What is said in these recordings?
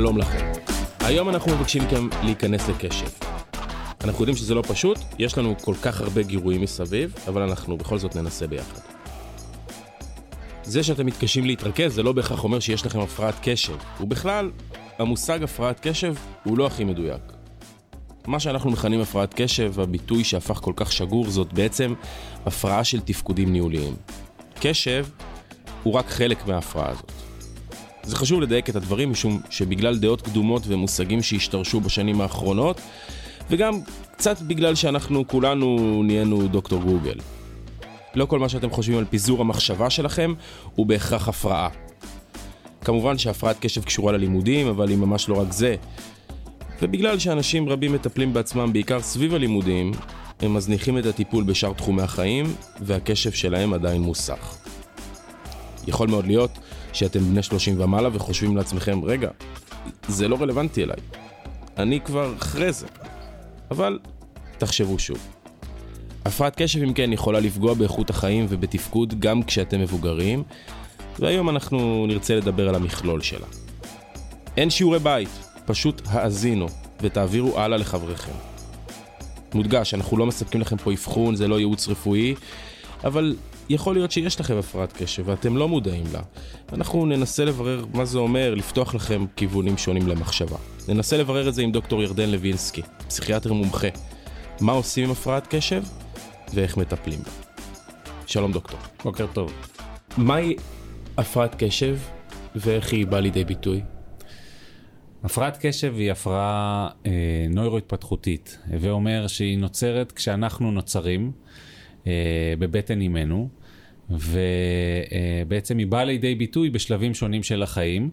שלום לכם. היום אנחנו מבקשים מכם להיכנס לקשב. אנחנו יודעים שזה לא פשוט, יש לנו כל כך הרבה גירויים מסביב, אבל אנחנו בכל זאת ננסה ביחד. זה שאתם מתקשים להתרכז זה לא בהכרח אומר שיש לכם הפרעת קשב, ובכלל, המושג הפרעת קשב הוא לא הכי מדויק. מה שאנחנו מכנים הפרעת קשב, הביטוי שהפך כל כך שגור, זאת בעצם הפרעה של תפקודים ניהוליים. קשב הוא רק חלק מההפרעה הזאת. זה חשוב לדייק את הדברים משום שבגלל דעות קדומות ומושגים שהשתרשו בשנים האחרונות, וגם קצת בגלל שאנחנו כולנו נהיינו דוקטור גוגל. לא כל מה שאתם חושבים על פיזור המחשבה שלכם הוא בהכרח הפרעה. כמובן שהפרעת קשב קשורה ללימודים, אבל היא ממש לא רק זה. ובגלל שאנשים רבים מטפלים בעצמם בעיקר סביב הלימודים, הם מזניחים את הטיפול בשאר תחומי החיים, והקשב שלהם עדיין מוסך. יכול מאוד להיות שאתם בני 30 ומעלה וחושבים לעצמכם, רגע, זה לא רלוונטי אליי. אני כבר אחרי זה. אבל תחשבו שוב. הפרעת קשב אם כן יכולה לפגוע באיכות החיים ובתפקוד גם כשאתם מבוגרים, והיום אנחנו נרצה לדבר על המכלול שלה. אין שיעורי בית, פשוט האזינו ותעבירו הלאה לחבריכם. מודגש, אנחנו לא מספקים לכם פה אבחון, זה לא ייעוץ רפואי, אבל יכול להיות שיש לכם הפרעת קשב ואתם לא מודעים לה. אנחנו ננסה לברר מה זה אומר לפתוח לכם כיוונים שונים למחשבה. ננסה לברר את זה עם דוקטור ירדן לוינסקי, פסיכיאטר מומחה. מה עושים עם הפרעת קשב ואיך מטפלים בה. שלום דוקטור. בוקר טוב. מהי הפרעת קשב ואיך היא באה לידי ביטוי? הפרעת קשב היא הפרעה אה, נוירו-התפתחותית, הווה אומר שהיא נוצרת כשאנחנו נוצרים בבטן אימנו, ובעצם היא באה לידי ביטוי בשלבים שונים של החיים,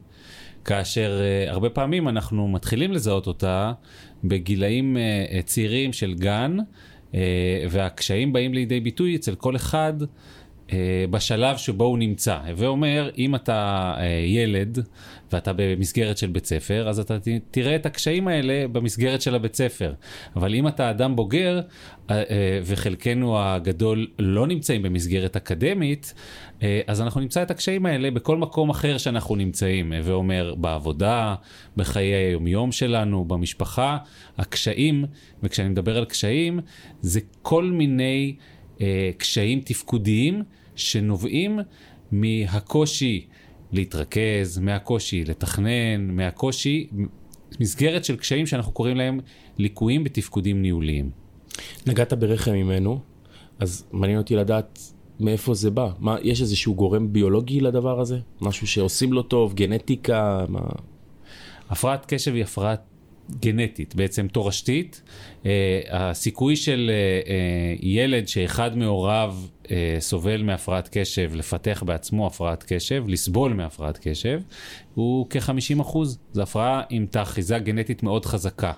כאשר uh, הרבה פעמים אנחנו מתחילים לזהות אותה בגילאים uh, צעירים של גן, uh, והקשיים באים לידי ביטוי אצל כל אחד בשלב שבו הוא נמצא. הווה אומר, אם אתה uh, ילד ואתה במסגרת של בית ספר, אז אתה תראה את הקשיים האלה במסגרת של הבית ספר. אבל אם אתה אדם בוגר, uh, וחלקנו הגדול לא נמצאים במסגרת אקדמית, אז אנחנו נמצא את הקשיים האלה בכל מקום אחר שאנחנו נמצאים. הווה אומר, בעבודה, בחיי היומיום שלנו, במשפחה, הקשיים, וכשאני מדבר על קשיים, זה כל מיני uh, קשיים תפקודיים שנובעים מהקושי להתרכז, מהקושי לתכנן, מהקושי, מסגרת של קשיים שאנחנו קוראים להם ליקויים בתפקודים ניהוליים. נגעת ברחם ממנו, אז מעניין אותי לדעת מאיפה זה בא. מה, יש איזשהו גורם ביולוגי לדבר הזה? משהו שעושים לו טוב, גנטיקה? מה... הפרעת קשב היא הפרעת גנטית, בעצם תורשתית. Uh, הסיכוי של uh, uh, ילד שאחד מהוריו uh, סובל מהפרעת קשב, לפתח בעצמו הפרעת קשב, לסבול מהפרעת קשב, הוא כ-50 אחוז. זו הפרעה עם תאחיזה גנטית מאוד חזקה.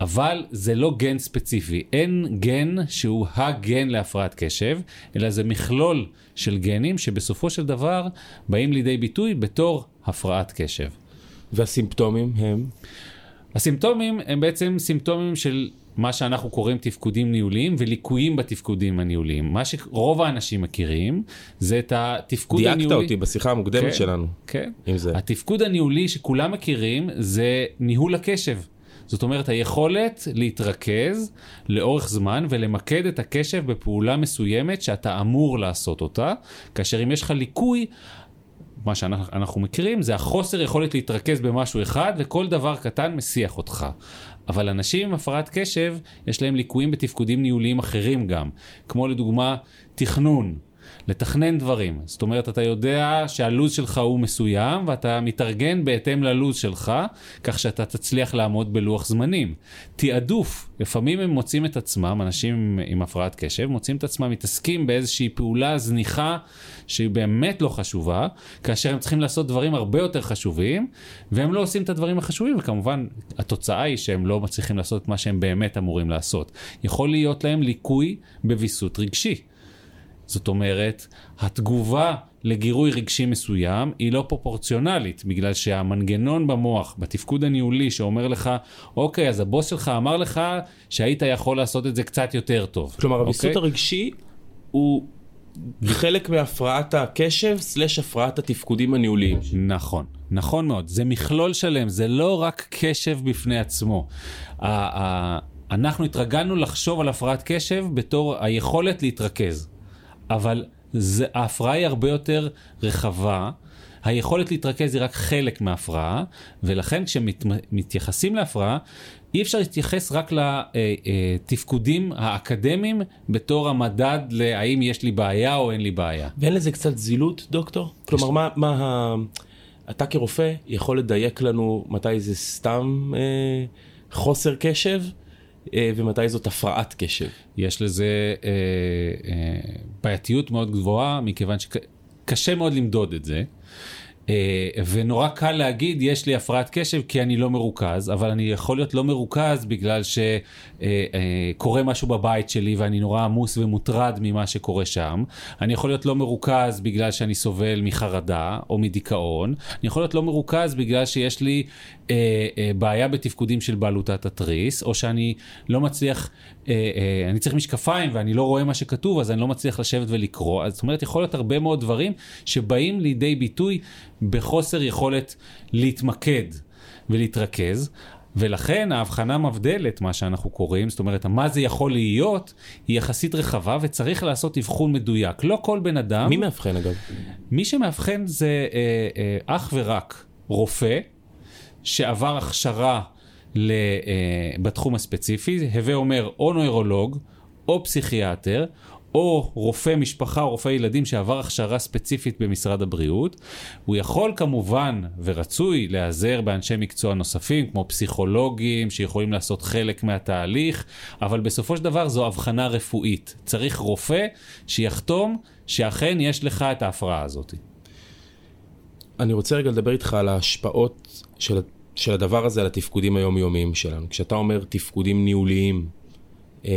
אבל זה לא גן ספציפי, אין גן שהוא הגן להפרעת קשב, אלא זה מכלול של גנים שבסופו של דבר באים לידי ביטוי בתור הפרעת קשב. והסימפטומים הם? הסימפטומים הם בעצם סימפטומים של מה שאנחנו קוראים תפקודים ניהוליים וליקויים בתפקודים הניהוליים. מה שרוב האנשים מכירים זה את התפקוד דייקת הניהולי. אותי בשיחה המוקדמת כן, שלנו. כן. עם זה. התפקוד הניהולי שכולם מכירים זה ניהול הקשב. זאת אומרת, היכולת להתרכז לאורך זמן ולמקד את הקשב בפעולה מסוימת שאתה אמור לעשות אותה, כאשר אם יש לך ליקוי, מה שאנחנו מכירים זה החוסר יכולת להתרכז במשהו אחד וכל דבר קטן מסיח אותך. אבל אנשים עם הפרעת קשב, יש להם ליקויים בתפקודים ניהוליים אחרים גם, כמו לדוגמה תכנון. לתכנן דברים. זאת אומרת, אתה יודע שהלו"ז שלך הוא מסוים, ואתה מתארגן בהתאם ללו"ז שלך, כך שאתה תצליח לעמוד בלוח זמנים. תעדוף, לפעמים הם מוצאים את עצמם, אנשים עם הפרעת קשב, מוצאים את עצמם מתעסקים באיזושהי פעולה זניחה שהיא באמת לא חשובה, כאשר הם צריכים לעשות דברים הרבה יותר חשובים, והם לא עושים את הדברים החשובים, וכמובן, התוצאה היא שהם לא מצליחים לעשות את מה שהם באמת אמורים לעשות. יכול להיות להם ליקוי בוויסות רגשי. זאת אומרת, התגובה לגירוי רגשי מסוים היא לא פרופורציונלית, בגלל שהמנגנון במוח, בתפקוד הניהולי שאומר לך, אוקיי, אז הבוס שלך אמר לך שהיית יכול לעשות את זה קצת יותר טוב. כלומר, הוויסות אוקיי? הרגשי הוא חלק מהפרעת הקשב סלש הפרעת התפקודים הניהוליים. נכון. נכון מאוד. זה מכלול שלם, זה לא רק קשב בפני עצמו. אנחנו התרגלנו לחשוב על הפרעת קשב בתור היכולת להתרכז, אבל זה, ההפרעה היא הרבה יותר רחבה. היכולת להתרכז היא רק חלק מההפרעה, ולכן כשמתייחסים להפרעה, אי אפשר להתייחס רק לתפקודים האקדמיים בתור המדד להאם יש לי בעיה או אין לי בעיה. ואין לזה קצת זילות, דוקטור? כלומר, מה, מה ה... אתה כרופא יכול לדייק לנו מתי זה סתם אה, חוסר קשב אה, ומתי זאת הפרעת קשב? יש לזה אה, אה, בעייתיות מאוד גבוהה, מכיוון שקשה מאוד למדוד את זה. אה, ונורא קל להגיד, יש לי הפרעת קשב כי אני לא מרוכז, אבל אני יכול להיות לא מרוכז בגלל שקורה משהו בבית שלי ואני נורא עמוס ומוטרד ממה שקורה שם. אני יכול להיות לא מרוכז בגלל שאני סובל מחרדה או מדיכאון. אני יכול להיות לא מרוכז בגלל שיש לי אה, אה, בעיה בתפקודים של בעלותת התריס, או שאני לא מצליח, אה, אה, אני צריך משקפיים ואני לא רואה מה שכתוב, אז אני לא מצליח לשבת ולקרוא. אז זאת אומרת, יכול להיות הרבה מאוד דברים שבאים לידי ביטוי בחוסר יכולת להתמקד ולהתרכז. ולכן ההבחנה מבדלת, מה שאנחנו קוראים, זאת אומרת, מה זה יכול להיות, היא יחסית רחבה וצריך לעשות אבחון מדויק. לא כל בן אדם... מי מאבחן אגב? מי שמאבחן זה אה, אה, אך ורק רופא, שעבר הכשרה ל, אה, בתחום הספציפי, הווה אומר או נוירולוג, או פסיכיאטר, או רופא משפחה או רופא ילדים שעבר הכשרה ספציפית במשרד הבריאות. הוא יכול כמובן ורצוי להיעזר באנשי מקצוע נוספים, כמו פסיכולוגים שיכולים לעשות חלק מהתהליך, אבל בסופו של דבר זו הבחנה רפואית. צריך רופא שיחתום שאכן יש לך את ההפרעה הזאת. אני רוצה רגע לדבר איתך על ההשפעות של, של הדבר הזה על התפקודים היומיומיים שלנו. כשאתה אומר תפקודים ניהוליים, אמ,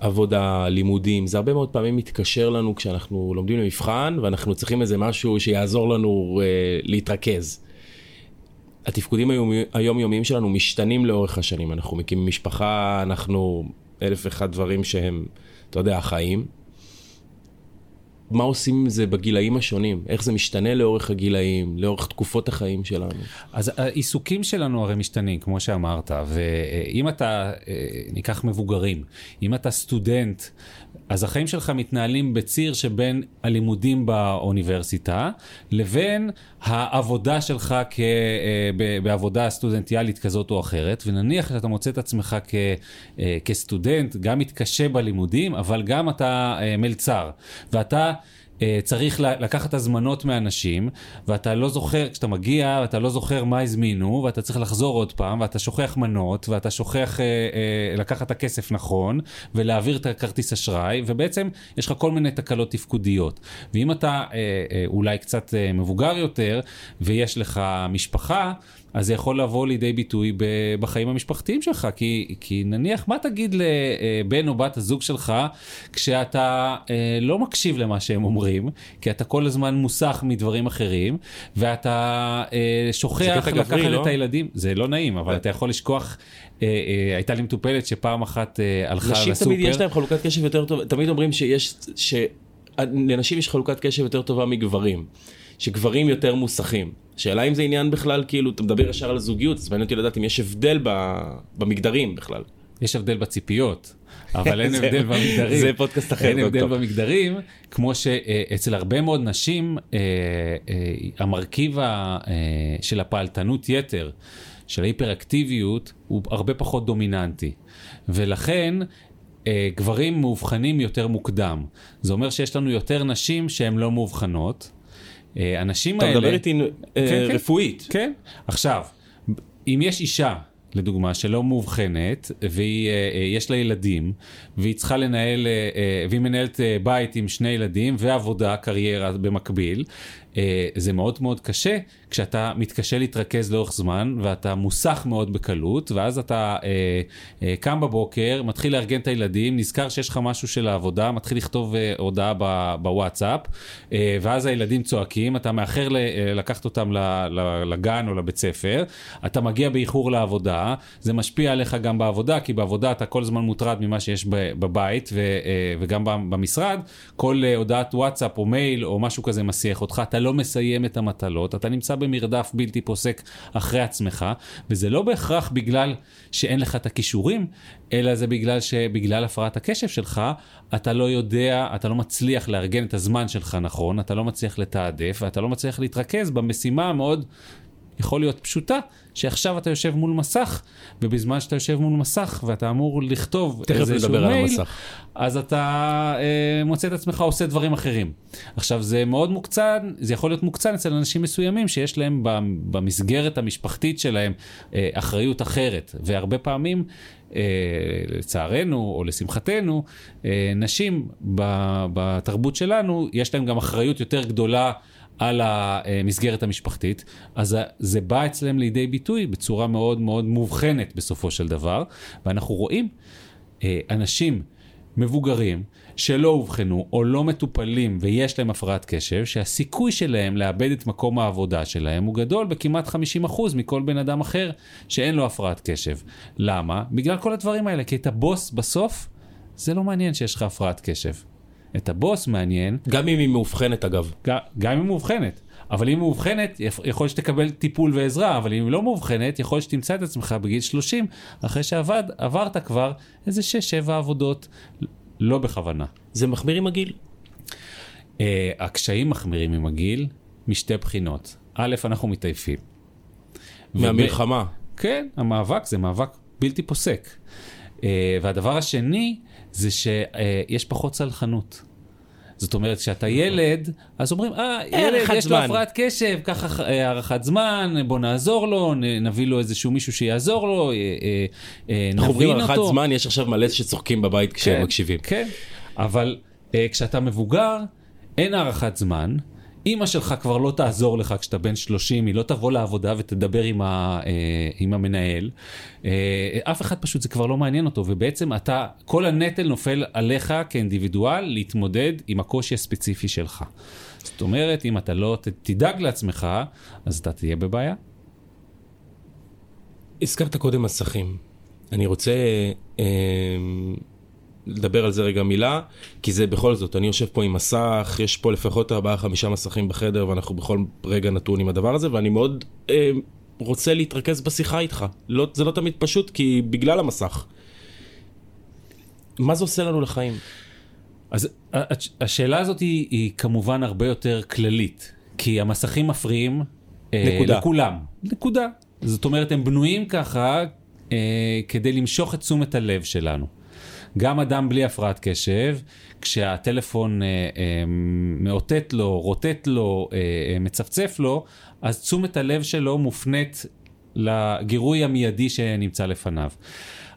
עבודה, לימודים, זה הרבה מאוד פעמים מתקשר לנו כשאנחנו לומדים למבחן ואנחנו צריכים איזה משהו שיעזור לנו אה, להתרכז. התפקודים היומיומיים שלנו משתנים לאורך השנים, אנחנו מקימים משפחה, אנחנו אלף ואחד דברים שהם, אתה יודע, החיים. מה עושים עם זה בגילאים השונים? איך זה משתנה לאורך הגילאים, לאורך תקופות החיים שלנו? אז העיסוקים שלנו הרי משתנים, כמו שאמרת, ואם אתה, אה, ניקח מבוגרים, אם אתה סטודנט, אז החיים שלך מתנהלים בציר שבין הלימודים באוניברסיטה לבין העבודה שלך כ, אה, בעבודה סטודנטיאלית כזאת או אחרת, ונניח שאתה מוצא את עצמך כ, אה, כסטודנט, גם מתקשה בלימודים, אבל גם אתה מלצר, ואתה... אה, צריך לקחת הזמנות מאנשים, ואתה לא זוכר, כשאתה מגיע, אתה לא זוכר מה הזמינו, ואתה צריך לחזור עוד פעם, ואתה שוכח מנות, ואתה שוכח אה, אה, לקחת את הכסף נכון, ולהעביר את הכרטיס אשראי, ובעצם יש לך כל מיני תקלות תפקודיות. ואם אתה אה, אה, אולי קצת אה, מבוגר יותר, ויש לך משפחה, אז זה יכול לבוא לידי ביטוי בחיים המשפחתיים שלך, כי, כי נניח, מה תגיד לבן או בת הזוג שלך כשאתה אה, לא מקשיב למה שהם אומרים, כי אתה כל הזמן מוסך מדברים אחרים, ואתה אה, שוכח לקחת לא? את הילדים, זה לא נעים, אבל אתה יכול לשכוח אה, אה, הייתה לי מטופלת שפעם אחת אה, הלכה לסופר. נשים תמיד יש להם חלוקת קשב יותר טובה, תמיד אומרים שיש, שלנשים יש חלוקת קשב יותר טובה מגברים, שגברים יותר מוסכים. שאלה אם זה עניין בכלל, כאילו, אתה מדבר ישר על זוגיות, אז מעניין אותי לדעת אם יש הבדל במגדרים בכלל. יש הבדל בציפיות, אבל אין הבדל במגדרים. זה פודקאסט אחר. אין הבדל במגדרים, כמו שאצל הרבה מאוד נשים, אה, אה, המרכיב אה, של הפעלתנות יתר, של ההיפראקטיביות, הוא הרבה פחות דומיננטי. ולכן, גברים מאובחנים יותר מוקדם. זה אומר שיש לנו יותר נשים שהן לא מאובחנות. האנשים האלה... אתה מדבר איתי אה, כן, כן, רפואית. כן. עכשיו, אם יש אישה, לדוגמה, שלא מאובחנת, ויש לה ילדים, והיא צריכה לנהל, אה, והיא מנהלת אה, בית עם שני ילדים, ועבודה, קריירה במקביל, אה, זה מאוד מאוד קשה כשאתה מתקשה להתרכז לאורך זמן ואתה מוסך מאוד בקלות ואז אתה אה, אה, קם בבוקר, מתחיל לארגן את הילדים, נזכר שיש לך משהו של העבודה, מתחיל לכתוב אה, הודעה בוואטסאפ אה, ואז הילדים צועקים, אתה מאחר ל, אה, לקחת אותם ל, ל, לגן או לבית ספר, אתה מגיע באיחור לעבודה זה משפיע עליך גם בעבודה, כי בעבודה אתה כל הזמן מוטרד ממה שיש ב- בבית ו, אה, וגם במשרד. כל אה, הודעת וואטסאפ או מייל או משהו כזה מסיח אותך, אתה לא מסיים את המטלות, אתה נמצא במרדף בלתי פוסק אחרי עצמך, וזה לא בהכרח בגלל שאין לך את הכישורים, אלא זה בגלל שבגלל הפרעת הקשב שלך, אתה לא יודע, אתה לא מצליח לארגן את הזמן שלך נכון, אתה לא מצליח לתעדף ואתה לא מצליח להתרכז במשימה המאוד יכול להיות פשוטה, שעכשיו אתה יושב מול מסך, ובזמן שאתה יושב מול מסך ואתה אמור לכתוב איזשהו מייל, אז אתה אה, מוצא את עצמך עושה דברים אחרים. עכשיו זה מאוד מוקצן, זה יכול להיות מוקצן אצל אנשים מסוימים שיש להם במסגרת המשפחתית שלהם אה, אחריות אחרת, והרבה פעמים אה, לצערנו או לשמחתנו, אה, נשים בתרבות שלנו, יש להם גם אחריות יותר גדולה על המסגרת המשפחתית, אז זה בא אצלם לידי ביטוי בצורה מאוד מאוד מובחנת בסופו של דבר, ואנחנו רואים אה, אנשים מבוגרים שלא אובחנו או לא מטופלים ויש להם הפרעת קשב, שהסיכוי שלהם לאבד את מקום העבודה שלהם הוא גדול בכמעט 50% מכל בן אדם אחר שאין לו הפרעת קשב. למה? בגלל כל הדברים האלה, כי את הבוס בסוף, זה לא מעניין שיש לך הפרעת קשב. את הבוס מעניין. גם אם היא מאובחנת אגב. גם אם היא מאובחנת. אבל אם היא מאובחנת, יכול שתקבל טיפול ועזרה, אבל אם היא לא מאובחנת, יכול שתמצא את עצמך בגיל 30, אחרי שעברת כבר איזה 6-7 עבודות, לא בכוונה. זה מחמיר עם הגיל? Uh, הקשיים מחמירים עם הגיל, משתי בחינות. א', אנחנו מתעייפים. מהמלחמה. וב... כן, המאבק זה מאבק בלתי פוסק. Uh, והדבר השני, זה שיש פחות סלחנות. זאת אומרת, כשאתה ילד, אז אומרים, אה, ילד, יש לו הפרעת קשב, ככה אה, הארכת זמן, בוא נעזור לו, נביא לו איזשהו מישהו שיעזור לו, אה, אה, נבין אותו. אנחנו אומרים הארכת זמן, יש עכשיו מלא שצוחקים בבית כשהם כן, מקשיבים. כן, אבל כשאתה מבוגר, אין הארכת זמן. אימא שלך כבר לא תעזור לך כשאתה בן 30, היא לא תבוא לעבודה ותדבר עם, ה, אה, עם המנהל. אה, אף אחד פשוט, זה כבר לא מעניין אותו, ובעצם אתה, כל הנטל נופל עליך כאינדיבידואל להתמודד עם הקושי הספציפי שלך. זאת אומרת, אם אתה לא תדאג לעצמך, אז אתה תהיה בבעיה. הזכרת קודם מסכים. אני רוצה... אה, לדבר על זה רגע מילה, כי זה בכל זאת, אני יושב פה עם מסך, יש פה לפחות 4-5 מסכים בחדר, ואנחנו בכל רגע נתון עם הדבר הזה, ואני מאוד אה, רוצה להתרכז בשיחה איתך. לא, זה לא תמיד פשוט, כי בגלל המסך. מה זה עושה לנו לחיים? אז השאלה הזאת היא, היא כמובן הרבה יותר כללית, כי המסכים מפריעים אה, נקודה. לכולם. נקודה. זאת אומרת, הם בנויים ככה אה, כדי למשוך את תשומת הלב שלנו. גם אדם בלי הפרעת קשב, כשהטלפון אה, אה, מאותת לו, רוטט לו, אה, אה, מצפצף לו, אז תשומת הלב שלו מופנית לגירוי המיידי שנמצא לפניו.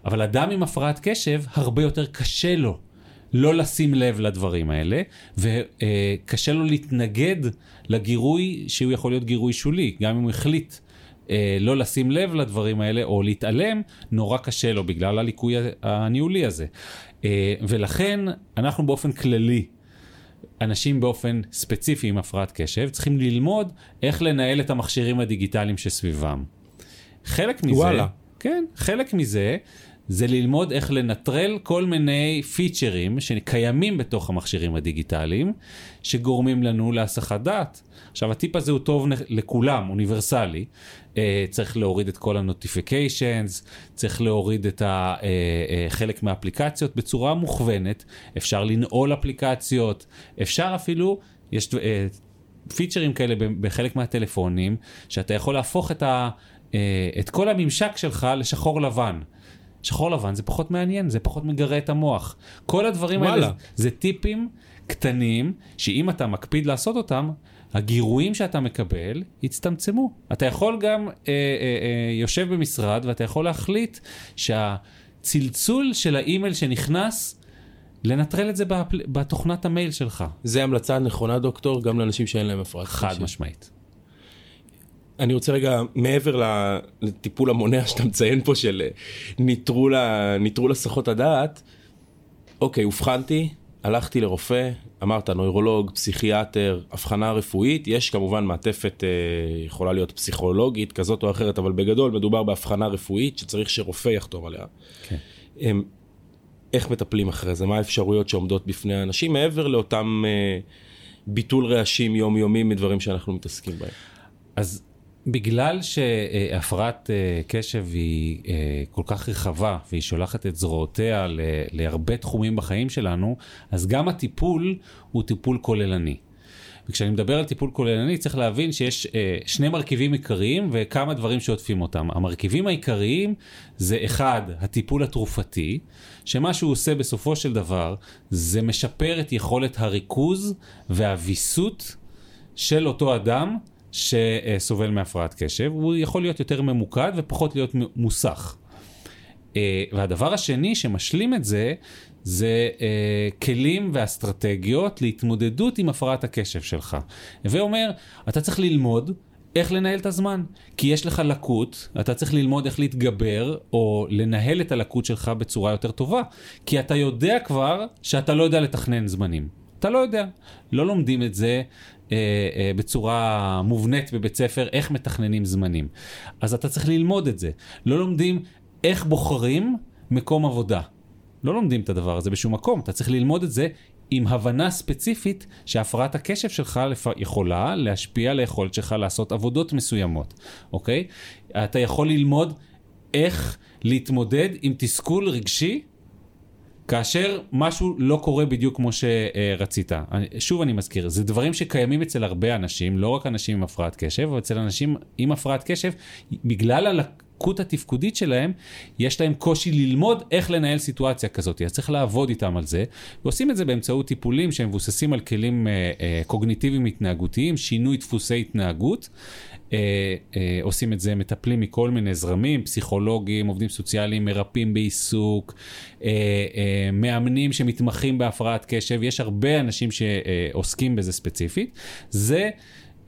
אבל אדם עם הפרעת קשב, הרבה יותר קשה לו לא לשים לב לדברים האלה, וקשה לו להתנגד לגירוי שהוא יכול להיות גירוי שולי, גם אם הוא החליט אה, לא לשים לב לדברים האלה או להתעלם, נורא קשה לו בגלל הליקוי הניהולי הזה. אה, ולכן אנחנו באופן כללי, אנשים באופן ספציפי עם הפרעת קשב, צריכים ללמוד איך לנהל את המכשירים הדיגיטליים שסביבם. חלק מזה, וואלה. כן, חלק מזה זה ללמוד איך לנטרל כל מיני פיצ'רים שקיימים בתוך המכשירים הדיגיטליים, שגורמים לנו להסחת דעת. עכשיו, הטיפ הזה הוא טוב לכולם, אוניברסלי. uh, צריך להוריד את כל ה notifications, צריך להוריד את ה, uh, uh, חלק מהאפליקציות בצורה מוכוונת. אפשר לנעול אפליקציות, אפשר אפילו, יש uh, פיצ'רים כאלה בחלק מהטלפונים, שאתה יכול להפוך את, ה, uh, את כל הממשק שלך לשחור לבן. שחור לבן זה פחות מעניין, זה פחות מגרה את המוח. כל הדברים וואלה. האלה זה טיפים קטנים, שאם אתה מקפיד לעשות אותם, הגירויים שאתה מקבל יצטמצמו. אתה יכול גם, אה, אה, אה, יושב במשרד ואתה יכול להחליט שהצלצול של האימייל שנכנס, לנטרל את זה. בתוכנת המייל שלך. זה המלצה נכונה, דוקטור, גם לאנשים שאין להם הפרעת חד משמעית. אני רוצה רגע, מעבר לטיפול המונע שאתה מציין פה של ניטרול הסחות הדעת, אוקיי, אובחנתי, הלכתי לרופא, אמרת נוירולוג, פסיכיאטר, הבחנה רפואית, יש כמובן מעטפת, אה, יכולה להיות פסיכולוגית כזאת או אחרת, אבל בגדול מדובר בהבחנה רפואית שצריך שרופא יחתום עליה. כן. הם, איך מטפלים אחרי זה? מה האפשרויות שעומדות בפני האנשים מעבר לאותם אה, ביטול רעשים יומיומי מדברים שאנחנו מתעסקים בהם? אז בגלל שהפרעת אה, קשב היא אה, כל כך רחבה והיא שולחת את זרועותיה להרבה תחומים בחיים שלנו, אז גם הטיפול הוא טיפול כוללני. וכשאני מדבר על טיפול כוללני צריך להבין שיש אה, שני מרכיבים עיקריים וכמה דברים שעוטפים אותם. המרכיבים העיקריים זה אחד, הטיפול התרופתי, שמה שהוא עושה בסופו של דבר זה משפר את יכולת הריכוז והוויסות של אותו אדם שסובל מהפרעת קשב, הוא יכול להיות יותר ממוקד ופחות להיות מוסך. אה, והדבר השני שמשלים את זה, זה אה, כלים ואסטרטגיות להתמודדות עם הפרעת הקשב שלך. הווה אומר, אתה צריך ללמוד איך לנהל את הזמן. כי יש לך לקות, אתה צריך ללמוד איך להתגבר או לנהל את הלקות שלך בצורה יותר טובה. כי אתה יודע כבר שאתה לא יודע לתכנן זמנים. אתה לא יודע. לא לומדים את זה אה, אה, בצורה מובנית בבית ספר, איך מתכננים זמנים. אז אתה צריך ללמוד את זה. לא לומדים איך בוחרים מקום עבודה. לא לומדים את הדבר הזה בשום מקום, אתה צריך ללמוד את זה עם הבנה ספציפית שהפרעת הקשב שלך יכולה להשפיע על היכולת שלך לעשות עבודות מסוימות, אוקיי? אתה יכול ללמוד איך להתמודד עם תסכול רגשי כאשר משהו לא קורה בדיוק כמו שרצית. שוב אני מזכיר, זה דברים שקיימים אצל הרבה אנשים, לא רק אנשים עם הפרעת קשב, אבל אצל אנשים עם הפרעת קשב, בגלל הלקות התפקודית שלהם, יש להם קושי ללמוד איך לנהל סיטואציה כזאת. אז צריך לעבוד איתם על זה, ועושים את זה באמצעות טיפולים שהם מבוססים על כלים אה, אה, קוגניטיביים התנהגותיים, שינוי דפוסי התנהגות. אה, אה, עושים את זה מטפלים מכל מיני זרמים, פסיכולוגים, עובדים סוציאליים, מרפאים בעיסוק, אה, אה, מאמנים שמתמחים בהפרעת קשב, יש הרבה אנשים שעוסקים בזה ספציפית. זה...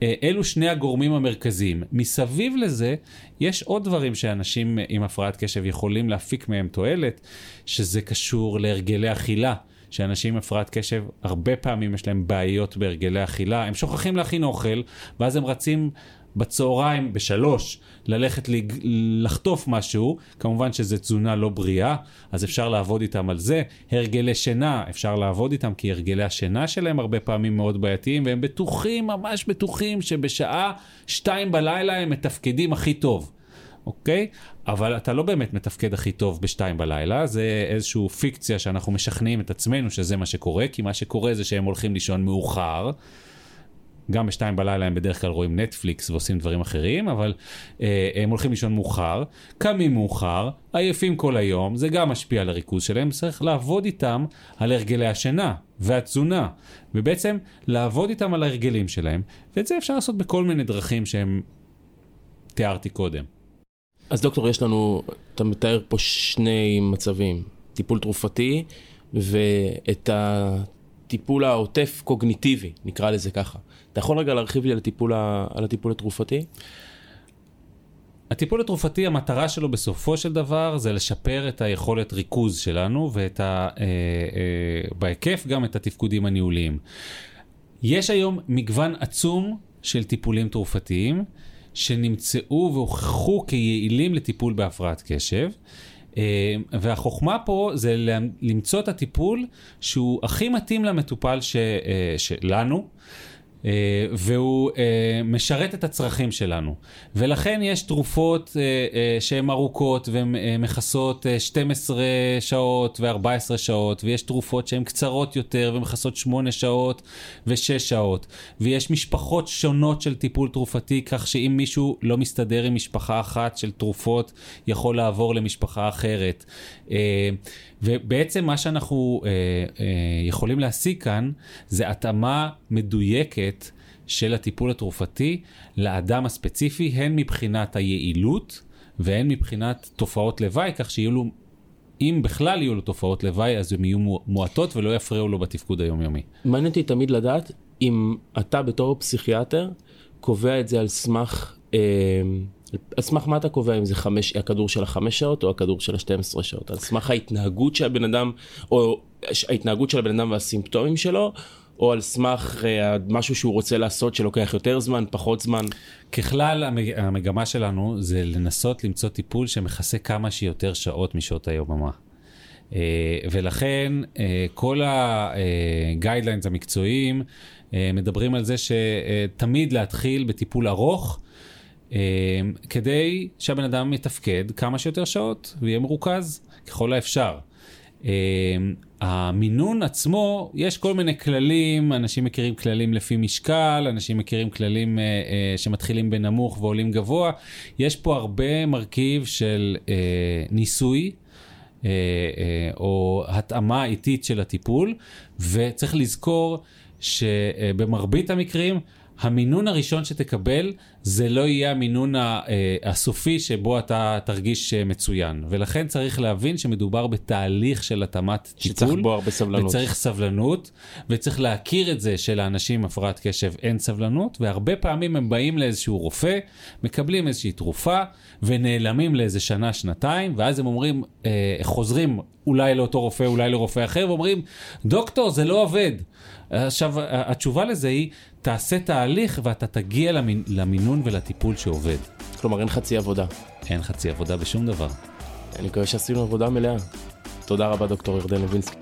אה, אלו שני הגורמים המרכזיים. מסביב לזה, יש עוד דברים שאנשים עם הפרעת קשב יכולים להפיק מהם תועלת, שזה קשור להרגלי אכילה. שאנשים עם הפרעת קשב, הרבה פעמים יש להם בעיות בהרגלי אכילה, הם שוכחים להכין אוכל, ואז הם רצים בצהריים, בשלוש, ללכת לחטוף משהו, כמובן שזו תזונה לא בריאה, אז אפשר לעבוד איתם על זה. הרגלי שינה, אפשר לעבוד איתם, כי הרגלי השינה שלהם הרבה פעמים מאוד בעייתיים, והם בטוחים, ממש בטוחים, שבשעה שתיים בלילה הם מתפקדים הכי טוב. אוקיי? אבל אתה לא באמת מתפקד הכי טוב בשתיים בלילה, זה איזושהי פיקציה שאנחנו משכנעים את עצמנו שזה מה שקורה, כי מה שקורה זה שהם הולכים לישון מאוחר. גם בשתיים בלילה הם בדרך כלל רואים נטפליקס ועושים דברים אחרים, אבל אה, הם הולכים לישון מאוחר, קמים מאוחר, עייפים כל היום, זה גם משפיע על הריכוז שלהם, צריך לעבוד איתם על הרגלי השינה והתזונה, ובעצם לעבוד איתם על ההרגלים שלהם, ואת זה אפשר לעשות בכל מיני דרכים שהם תיארתי קודם. אז דוקטור, יש לנו, אתה מתאר פה שני מצבים, טיפול תרופתי ואת הטיפול העוטף קוגניטיבי, נקרא לזה ככה. אתה יכול רגע להרחיב לי על הטיפול, על הטיפול התרופתי? הטיפול התרופתי, המטרה שלו בסופו של דבר זה לשפר את היכולת ריכוז שלנו ואת ה... אה, אה, בהיקף גם את התפקודים הניהוליים. יש היום מגוון עצום של טיפולים תרופתיים שנמצאו והוכחו כיעילים לטיפול בהפרעת קשב. אה, והחוכמה פה זה למצוא את הטיפול שהוא הכי מתאים למטופל ש, שלנו. אה, והוא אה, משרת את הצרכים שלנו. ולכן יש תרופות אה, שהן ארוכות והן מכסות 12 שעות ו-14 שעות, ויש תרופות שהן קצרות יותר ומכסות 8 שעות ו-6 שעות. ויש משפחות שונות של טיפול תרופתי, כך שאם מישהו לא מסתדר עם משפחה אחת של תרופות, יכול לעבור למשפחה אחרת. ובעצם מה שאנחנו אה, אה, יכולים להשיג כאן זה התאמה מדויקת של הטיפול התרופתי לאדם הספציפי, הן מבחינת היעילות והן מבחינת תופעות לוואי, כך שיהיו לו, אם בכלל יהיו לו תופעות לוואי, אז הן יהיו מועטות ולא יפריעו לו בתפקוד היומיומי. מעניין אותי תמיד לדעת אם אתה בתור פסיכיאטר קובע את זה על סמך... אה... על סמך מה אתה קובע אם זה חמש, הכדור של החמש שעות או הכדור של השתים עשרה שעות? על סמך ההתנהגות שהבן אדם, או ההתנהגות של הבן אדם והסימפטומים שלו, או על סמך אה, משהו שהוא רוצה לעשות שלוקח יותר זמן, פחות זמן? ככלל, המג... המגמה שלנו זה לנסות למצוא טיפול שמכסה כמה שיותר שעות משעות היוממה. Uh, ולכן uh, כל ה-guidelines המקצועיים uh, מדברים על זה שתמיד להתחיל בטיפול ארוך, כדי שהבן אדם יתפקד כמה שיותר שעות ויהיה מרוכז ככל האפשר. Uh, המינון עצמו, יש כל מיני כללים, אנשים מכירים כללים לפי משקל, אנשים מכירים כללים uh, uh, שמתחילים בנמוך ועולים גבוה. יש פה הרבה מרכיב של uh, ניסוי. אה, אה, או התאמה איטית של הטיפול, וצריך לזכור שבמרבית המקרים המינון הראשון שתקבל זה לא יהיה המינון אה, הסופי שבו אתה תרגיש מצוין. ולכן צריך להבין שמדובר בתהליך של התאמת טיפול. שצריך בו הרבה סבלנות. וצריך סבלנות, וצריך להכיר את זה שלאנשים עם הפרעת קשב אין סבלנות, והרבה פעמים הם באים לאיזשהו רופא, מקבלים איזושהי תרופה, ונעלמים לאיזה שנה, שנתיים, ואז הם אומרים, אה, חוזרים אולי לאותו רופא, אולי לרופא אחר, ואומרים, דוקטור, זה לא עובד. עכשיו, התשובה לזה היא, תעשה תהליך ואתה תגיע למינ... למינון ולטיפול שעובד. כלומר, אין חצי עבודה. אין חצי עבודה בשום דבר. אני מקווה שעשינו עבודה מלאה. תודה רבה, דוקטור ירדן לוינסקי.